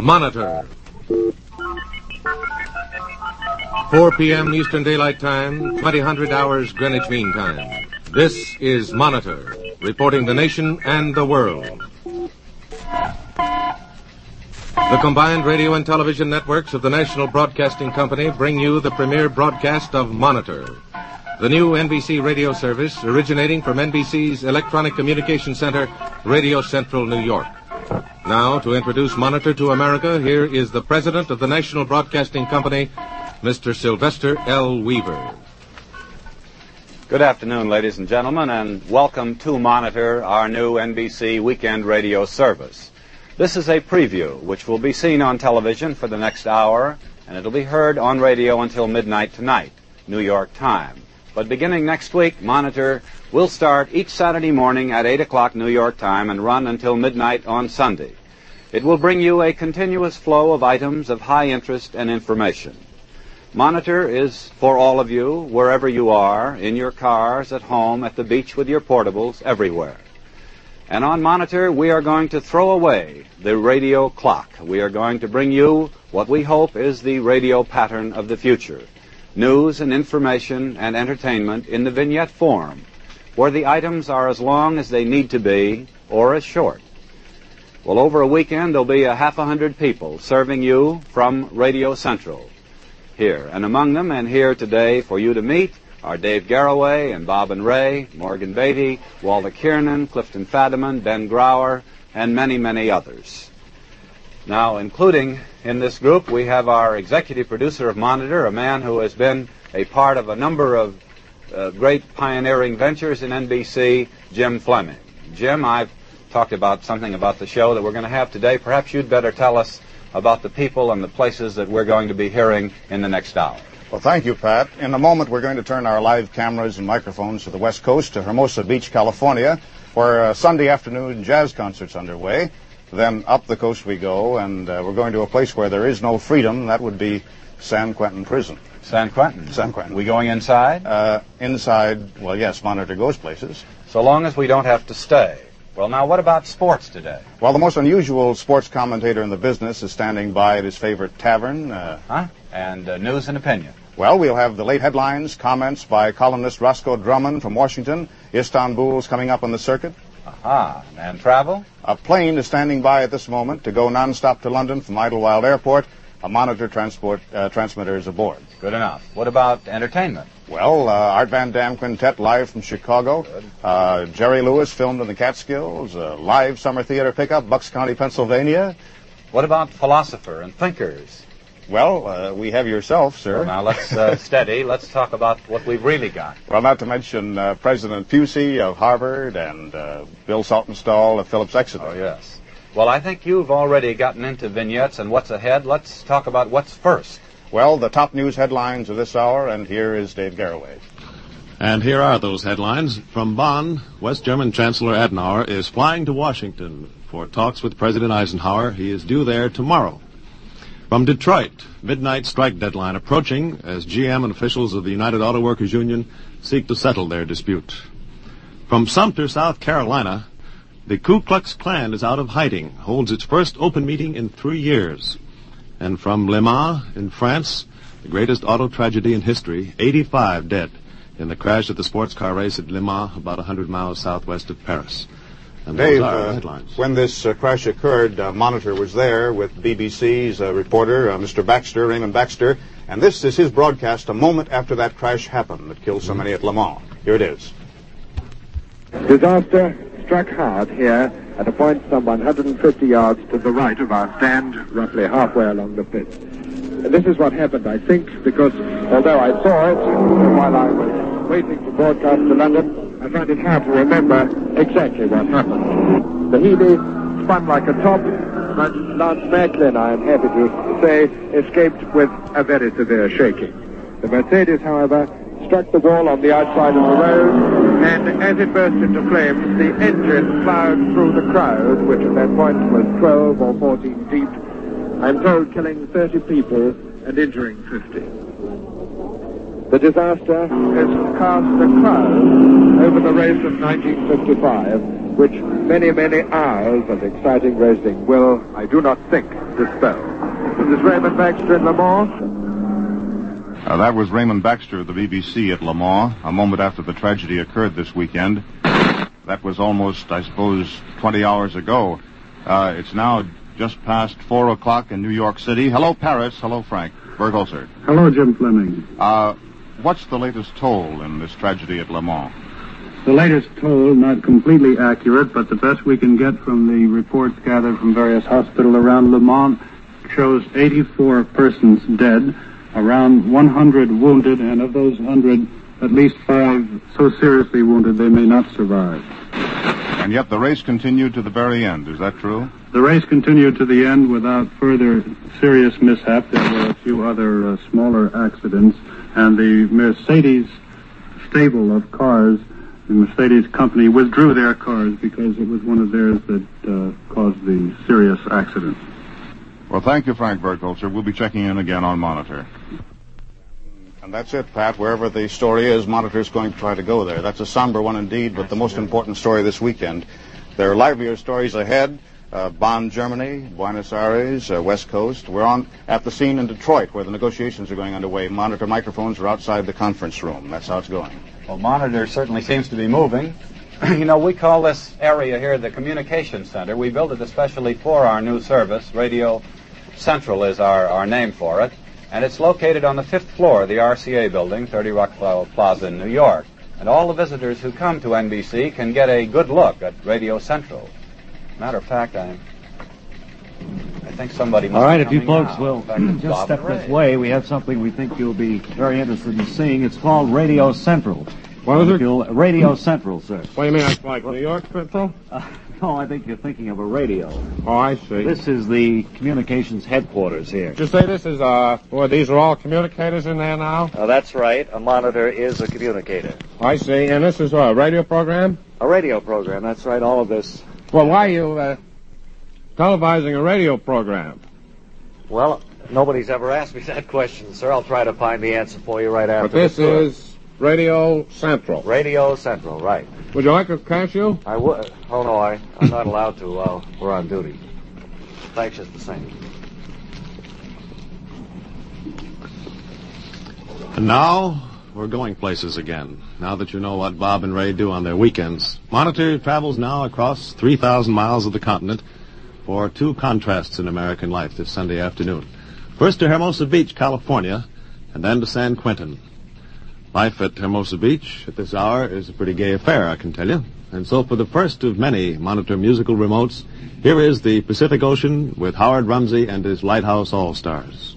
Monitor. 4 p.m. Eastern Daylight Time, 2000 hours Greenwich Mean Time. This is Monitor, reporting the nation and the world. The combined radio and television networks of the National Broadcasting Company bring you the premiere broadcast of Monitor, the new NBC radio service originating from NBC's Electronic Communication Center, Radio Central, New York. Now, to introduce Monitor to America, here is the President of the National Broadcasting Company, Mr. Sylvester L. Weaver. Good afternoon, ladies and gentlemen, and welcome to Monitor, our new NBC weekend radio service. This is a preview, which will be seen on television for the next hour, and it'll be heard on radio until midnight tonight, New York time. But beginning next week, Monitor will start each Saturday morning at 8 o'clock New York time and run until midnight on Sunday. It will bring you a continuous flow of items of high interest and information. Monitor is for all of you, wherever you are, in your cars, at home, at the beach with your portables, everywhere. And on Monitor, we are going to throw away the radio clock. We are going to bring you what we hope is the radio pattern of the future. News and information and entertainment in the vignette form, where the items are as long as they need to be or as short. Well, over a weekend, there'll be a half a hundred people serving you from Radio Central here. And among them and here today for you to meet are Dave Garroway and Bob and Ray, Morgan Beatty, Walter Kiernan, Clifton Fadiman, Ben Grauer, and many, many others. Now, including in this group, we have our executive producer of Monitor, a man who has been a part of a number of uh, great pioneering ventures in NBC, Jim Fleming. Jim, I've talked about something about the show that we're going to have today. Perhaps you'd better tell us about the people and the places that we're going to be hearing in the next hour. Well, thank you, Pat. In a moment, we're going to turn our live cameras and microphones to the West Coast, to Hermosa Beach, California, where a Sunday afternoon jazz concert's underway. Then up the coast we go, and uh, we're going to a place where there is no freedom. That would be San Quentin Prison. San Quentin. San Quentin. We going inside? Uh, inside, well, yes, Monitor goes places. So long as we don't have to stay. Well, now, what about sports today? Well, the most unusual sports commentator in the business is standing by at his favorite tavern. Uh, Huh? And uh, news and opinion. well, we'll have the late headlines, comments by columnist Roscoe Drummond from Washington. Istanbul's coming up on the circuit. Aha. And travel? A plane is standing by at this moment to go nonstop to London from Idlewild Airport. A monitor transport uh, transmitter is aboard. Good enough. What about entertainment? Well, uh, Art Van Damme Quintet live from Chicago. Uh, Jerry Lewis filmed in the Catskills. Uh, live summer theater pickup, Bucks County, Pennsylvania. What about philosopher and thinkers? Well, uh, we have yourself, sir. Well, now let's uh, steady. Let's talk about what we've really got. Well, not to mention uh, President Pusey of Harvard and uh, Bill Saltonstall of Phillips Exeter. Oh, yes. Well, I think you've already gotten into vignettes and what's ahead. Let's talk about what's first. Well, the top news headlines of this hour, and here is Dave Garroway. And here are those headlines. From Bonn, West German Chancellor Adenauer is flying to Washington for talks with President Eisenhower. He is due there tomorrow. From Detroit, midnight strike deadline approaching as GM and officials of the United Auto Workers Union seek to settle their dispute. From Sumter, South Carolina, the Ku Klux Klan is out of hiding, holds its first open meeting in three years. And from Le Mans in France, the greatest auto tragedy in history, 85 dead in the crash of the sports car race at Le Mans, about 100 miles southwest of Paris. And Dave, those are the uh, when this uh, crash occurred, uh, Monitor was there with BBC's uh, reporter, uh, Mr. Baxter, Raymond Baxter, and this is his broadcast a moment after that crash happened that killed so many at Le Mans. Here it is. Disaster struck hard here at a point some 150 yards to the right of our stand, roughly halfway along the pit. This is what happened, I think, because although I saw it while I was waiting to broadcast to London, I find it hard to remember exactly what happened. The Healey spun like a top, but Lance Macklin, I am happy to say, escaped with a very severe shaking. The Mercedes, however, struck the wall on the outside of the road, and as it burst into flames, the engine plowed through the crowd, which at that point was 12 or 14 deep, I'm told killing 30 people and injuring 50. The disaster has cast a cloud over the race of 1955, which many, many hours of exciting racing will, I do not think, dispel. This is Raymond Baxter in Le Mans. Uh, that was Raymond Baxter of the BBC at Le Mans, a moment after the tragedy occurred this weekend. That was almost, I suppose, 20 hours ago. Uh, it's now just past 4 o'clock in New York City. Hello, Paris. Hello, Frank. Bourgholtzer. Hello, Jim Fleming. Uh, what's the latest toll in this tragedy at Le Mans? The latest toll, not completely accurate, but the best we can get from the reports gathered from various hospitals around Le Mans, shows 84 persons dead, around 100 wounded, and of those 100, at least five so seriously wounded they may not survive. And yet the race continued to the very end. Is that true? The race continued to the end without further serious mishap. There were a few other uh, smaller accidents, and the Mercedes stable of cars, the Mercedes company, withdrew their cars because it was one of theirs that uh, caused the serious accident. Well, thank you, Frank Bourgholtzer. We'll be checking in again on Monitor. And that's it, Pat. Wherever the story is, Monitor's going to try to go there. That's a somber one indeed, but the most important story this weekend. There are livelier stories ahead. Uh, Bonn, Germany, Buenos Aires, uh, West Coast. We're on at the scene in Detroit where the negotiations are going underway. Monitor microphones are outside the conference room. That's how it's going. Well, Monitor certainly seems to be moving. you know, we call this area here the Communication Center. We built it especially for our new service. Radio Central is our, our name for it. And it's located on the fifth floor of the RCA building, 30 Rockefeller Plaza in New York. And all the visitors who come to NBC can get a good look at Radio Central. Matter of fact, I, I think somebody must All right, be if you folks now. will fact, just Bob step and this way, we have something we think you'll be very interested in seeing. It's called Radio Central. What is If it? Radio Central, sir. What do you mean, it's like New York Central? Uh, no, I think you're thinking of a radio. Oh, I see. This is the communications headquarters here. Did you say this is, uh, well, these are all communicators in there now? Uh, that's right. A monitor is a communicator. I see. And this is what, a radio program? A radio program. That's right. All of this. Well, why are you, uh, televising a radio program? Well, nobody's ever asked me that question, sir. I'll try to find the answer for you right after. But this tour. is Radio Central. Radio Central, right? Would you like a cashew? I would. Oh no, I I'm not allowed to while we're on duty. Thanks just the same. And now we're going places again. Now that you know what Bob and Ray do on their weekends, Monitor travels now across 3,000 miles of the continent for two contrasts in American life this Sunday afternoon. First to Hermosa Beach, California, and then to San Quentin. Life at Hermosa Beach at this hour is a pretty gay affair, I can tell you. And so for the first of many Monitor musical remotes, here is the Pacific Ocean with Howard Rumsey and his Lighthouse All-Stars.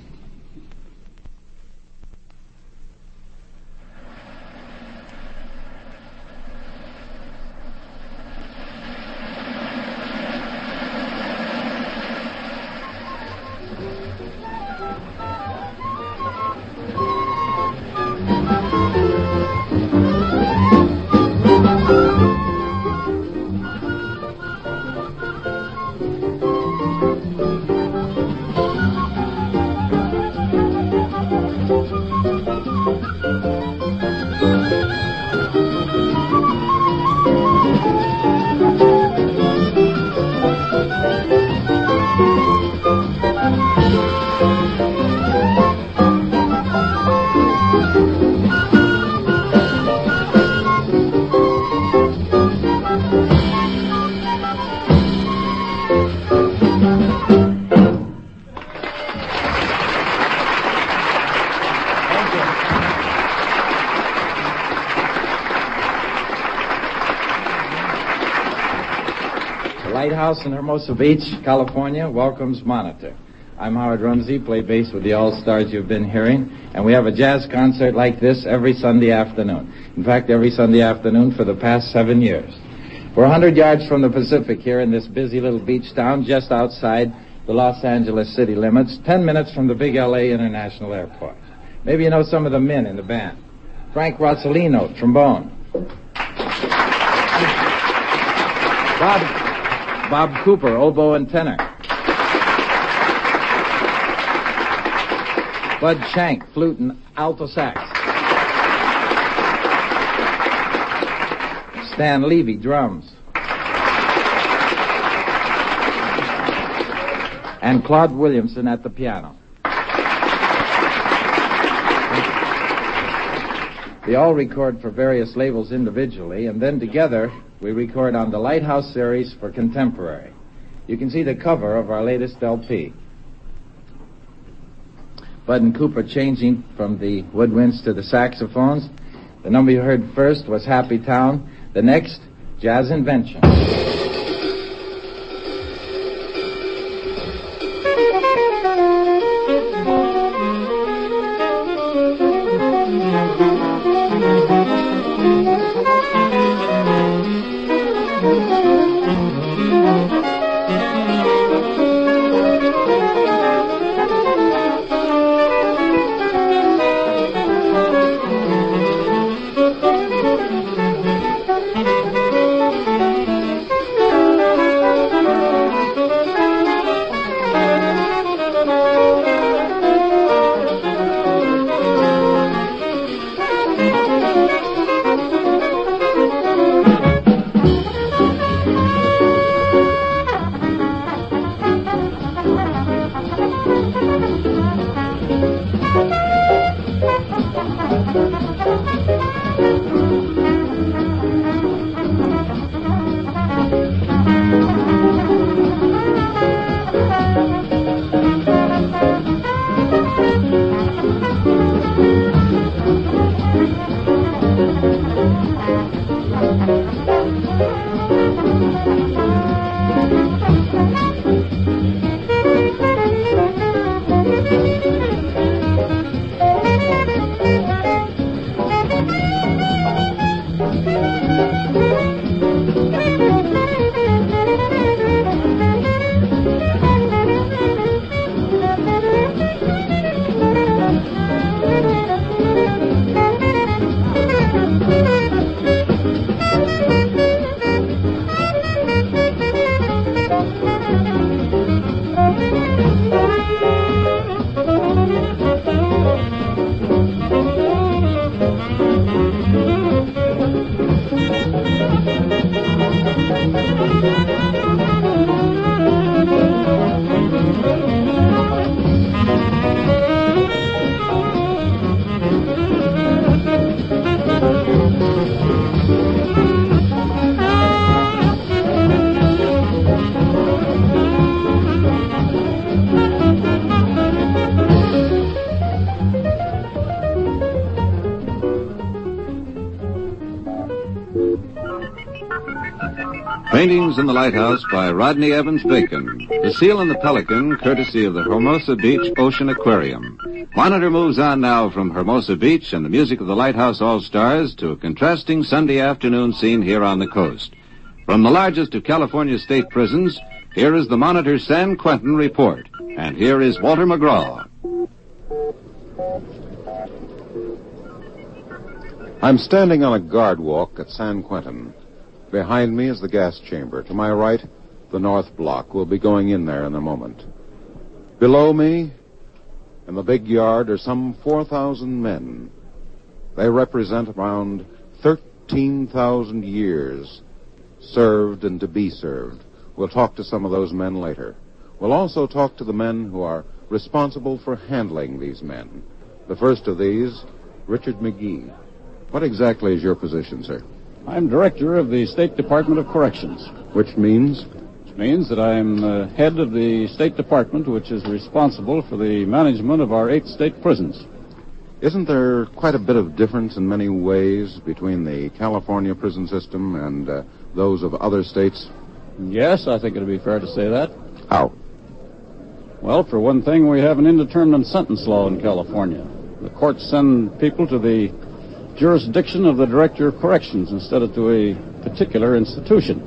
Lighthouse in Hermosa Beach, California welcomes Monitor. I'm Howard Rumsey, play bass with the All-Stars you've been hearing, and we have a jazz concert like this every Sunday afternoon. In fact, every Sunday afternoon for the past seven years. We're 100 yards from the Pacific here in this busy little beach town just outside the Los Angeles city limits, 10 minutes from the big LA International Airport. Maybe you know some of the men in the band. Frank Rosolino, trombone. Bob Bob Cooper, oboe and tenor. Bud Shank, flute and alto sax. Stan Levey, drums. and Claude Williamson at the piano. They all record for various labels individually, and then together we record on the Lighthouse series for contemporary. You can see the cover of our latest LP. Bud and Cooper changing from the woodwinds to the saxophones. The number you heard first was Happy Town. The next, Jazz Invention. Thank you. Paintings in the Lighthouse by Rodney Evans Bacon. The Seal and the Pelican, courtesy of the Hermosa Beach Ocean Aquarium. Monitor moves on now from Hermosa Beach and the music of the Lighthouse All-Stars to a contrasting Sunday afternoon scene here on the coast. From the largest of California state prisons, here is the Monitor San Quentin report. And here is Walter McGraw. I'm standing on a guard walk at San Quentin. Behind me is the gas chamber. To my right, the north block. We'll be going in there in a moment. Below me, in the big yard, are some 4,000 men. They represent around 13,000 years served and to be served. We'll talk to some of those men later. We'll also talk to the men who are responsible for handling these men. The first of these, Richard McGee. What exactly is your position, sir? I'm director of the State Department of Corrections. Which means? Which means that I'm uh, head of the State Department, which is responsible for the management of our eight state prisons. Isn't there quite a bit of difference in many ways between the California prison system and uh, those of other states? Yes, I think it'd be fair to say that. How? Well, for one thing, we have an indeterminate sentence law in California. The courts send people to the jurisdiction of the Director of Corrections instead of to a particular institution.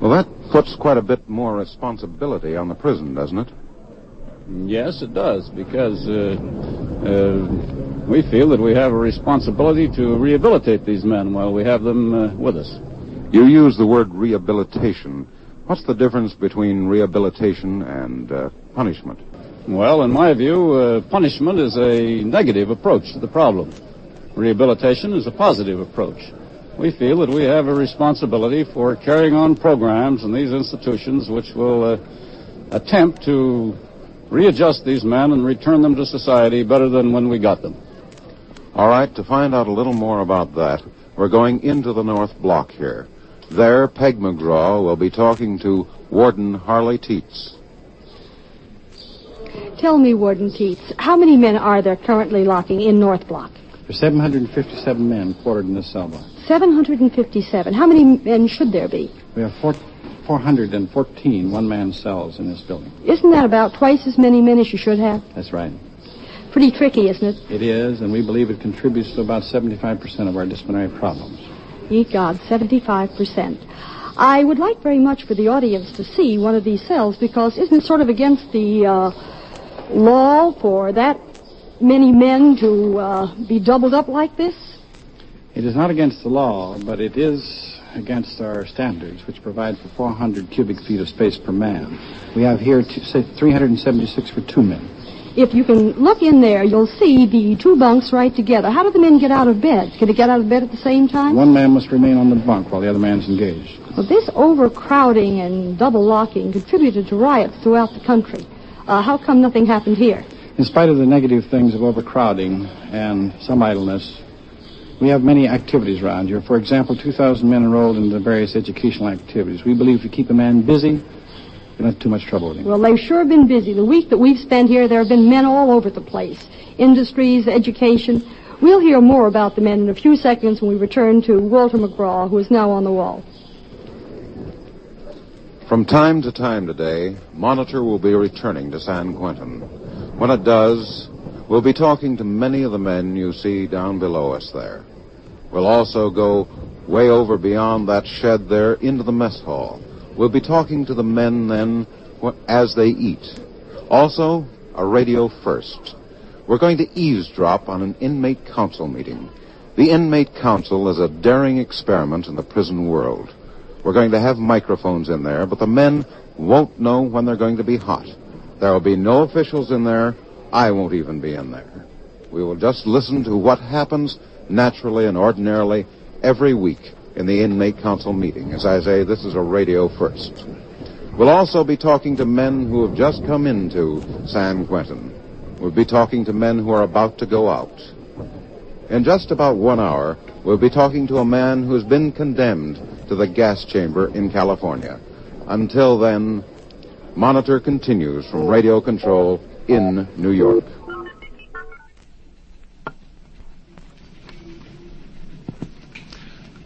Well, that puts quite a bit more responsibility on the prison, doesn't it? Yes, it does, because uh, uh, we feel that we have a responsibility to rehabilitate these men while we have them uh, with us. You use the word rehabilitation. What's the difference between rehabilitation and uh, punishment? Well, in my view, uh, punishment is a negative approach to the problem. Rehabilitation is a positive approach. We feel that we have a responsibility for carrying on programs in these institutions which will uh, attempt to readjust these men and return them to society better than when we got them. All right, to find out a little more about that, we're going into the North Block here. There, Peg McGraw will be talking to Warden Harley Teets. Tell me, Warden Teets, how many men are there currently locking in North Block? There's 757 men quartered in this cell block. 757. How many men should there be? We have four, 414 one-man cells in this building. Isn't that about twice as many men as you should have? That's right. Pretty tricky, isn't it? It is, and we believe it contributes to about 75% of our disciplinary problems. Ye God, 75%. I would like very much for the audience to see one of these cells because isn't it sort of against the uh, law for that many men to uh, be doubled up like this? It is not against the law, but it is against our standards, which provide for 400 cubic feet of space per man. We have here, two, say, 376 for two men. If you can look in there, you'll see the two bunks right together. How do the men get out of bed? Can they get out of bed at the same time? One man must remain on the bunk while the other man's engaged. Well, this overcrowding and double locking contributed to riots throughout the country. Uh, how come nothing happened here? In spite of the negative things of overcrowding and some idleness, we have many activities around here. For example, 2,000 men enrolled in the various educational activities. We believe if you keep a man busy, you don't have too much trouble with him. Well, they've sure been busy. The week that we've spent here, there have been men all over the place. Industries, education. We'll hear more about the men in a few seconds when we return to Walter McGraw, who is now on the wall. From time to time today, Monitor will be returning to San Quentin. When it does, we'll be talking to many of the men you see down below us there. We'll also go way over beyond that shed there into the mess hall. We'll be talking to the men then as they eat. Also, a radio first. We're going to eavesdrop on an inmate council meeting. The inmate council is a daring experiment in the prison world. We're going to have microphones in there, but the men won't know when they're going to be hot. There will be no officials in there. I won't even be in there. We will just listen to what happens naturally and ordinarily every week in the inmate council meeting. As I say, this is a radio first. We'll also be talking to men who have just come into San Quentin. We'll be talking to men who are about to go out. In just about one hour, we'll be talking to a man who's been condemned to the gas chamber in California. Until then, Monitor continues from radio control in New York.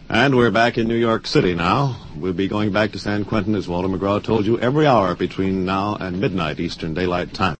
And we're back in New York City now. We'll be going back to San Quentin, as Walter McGraw told you, every hour between now and midnight Eastern Daylight Time.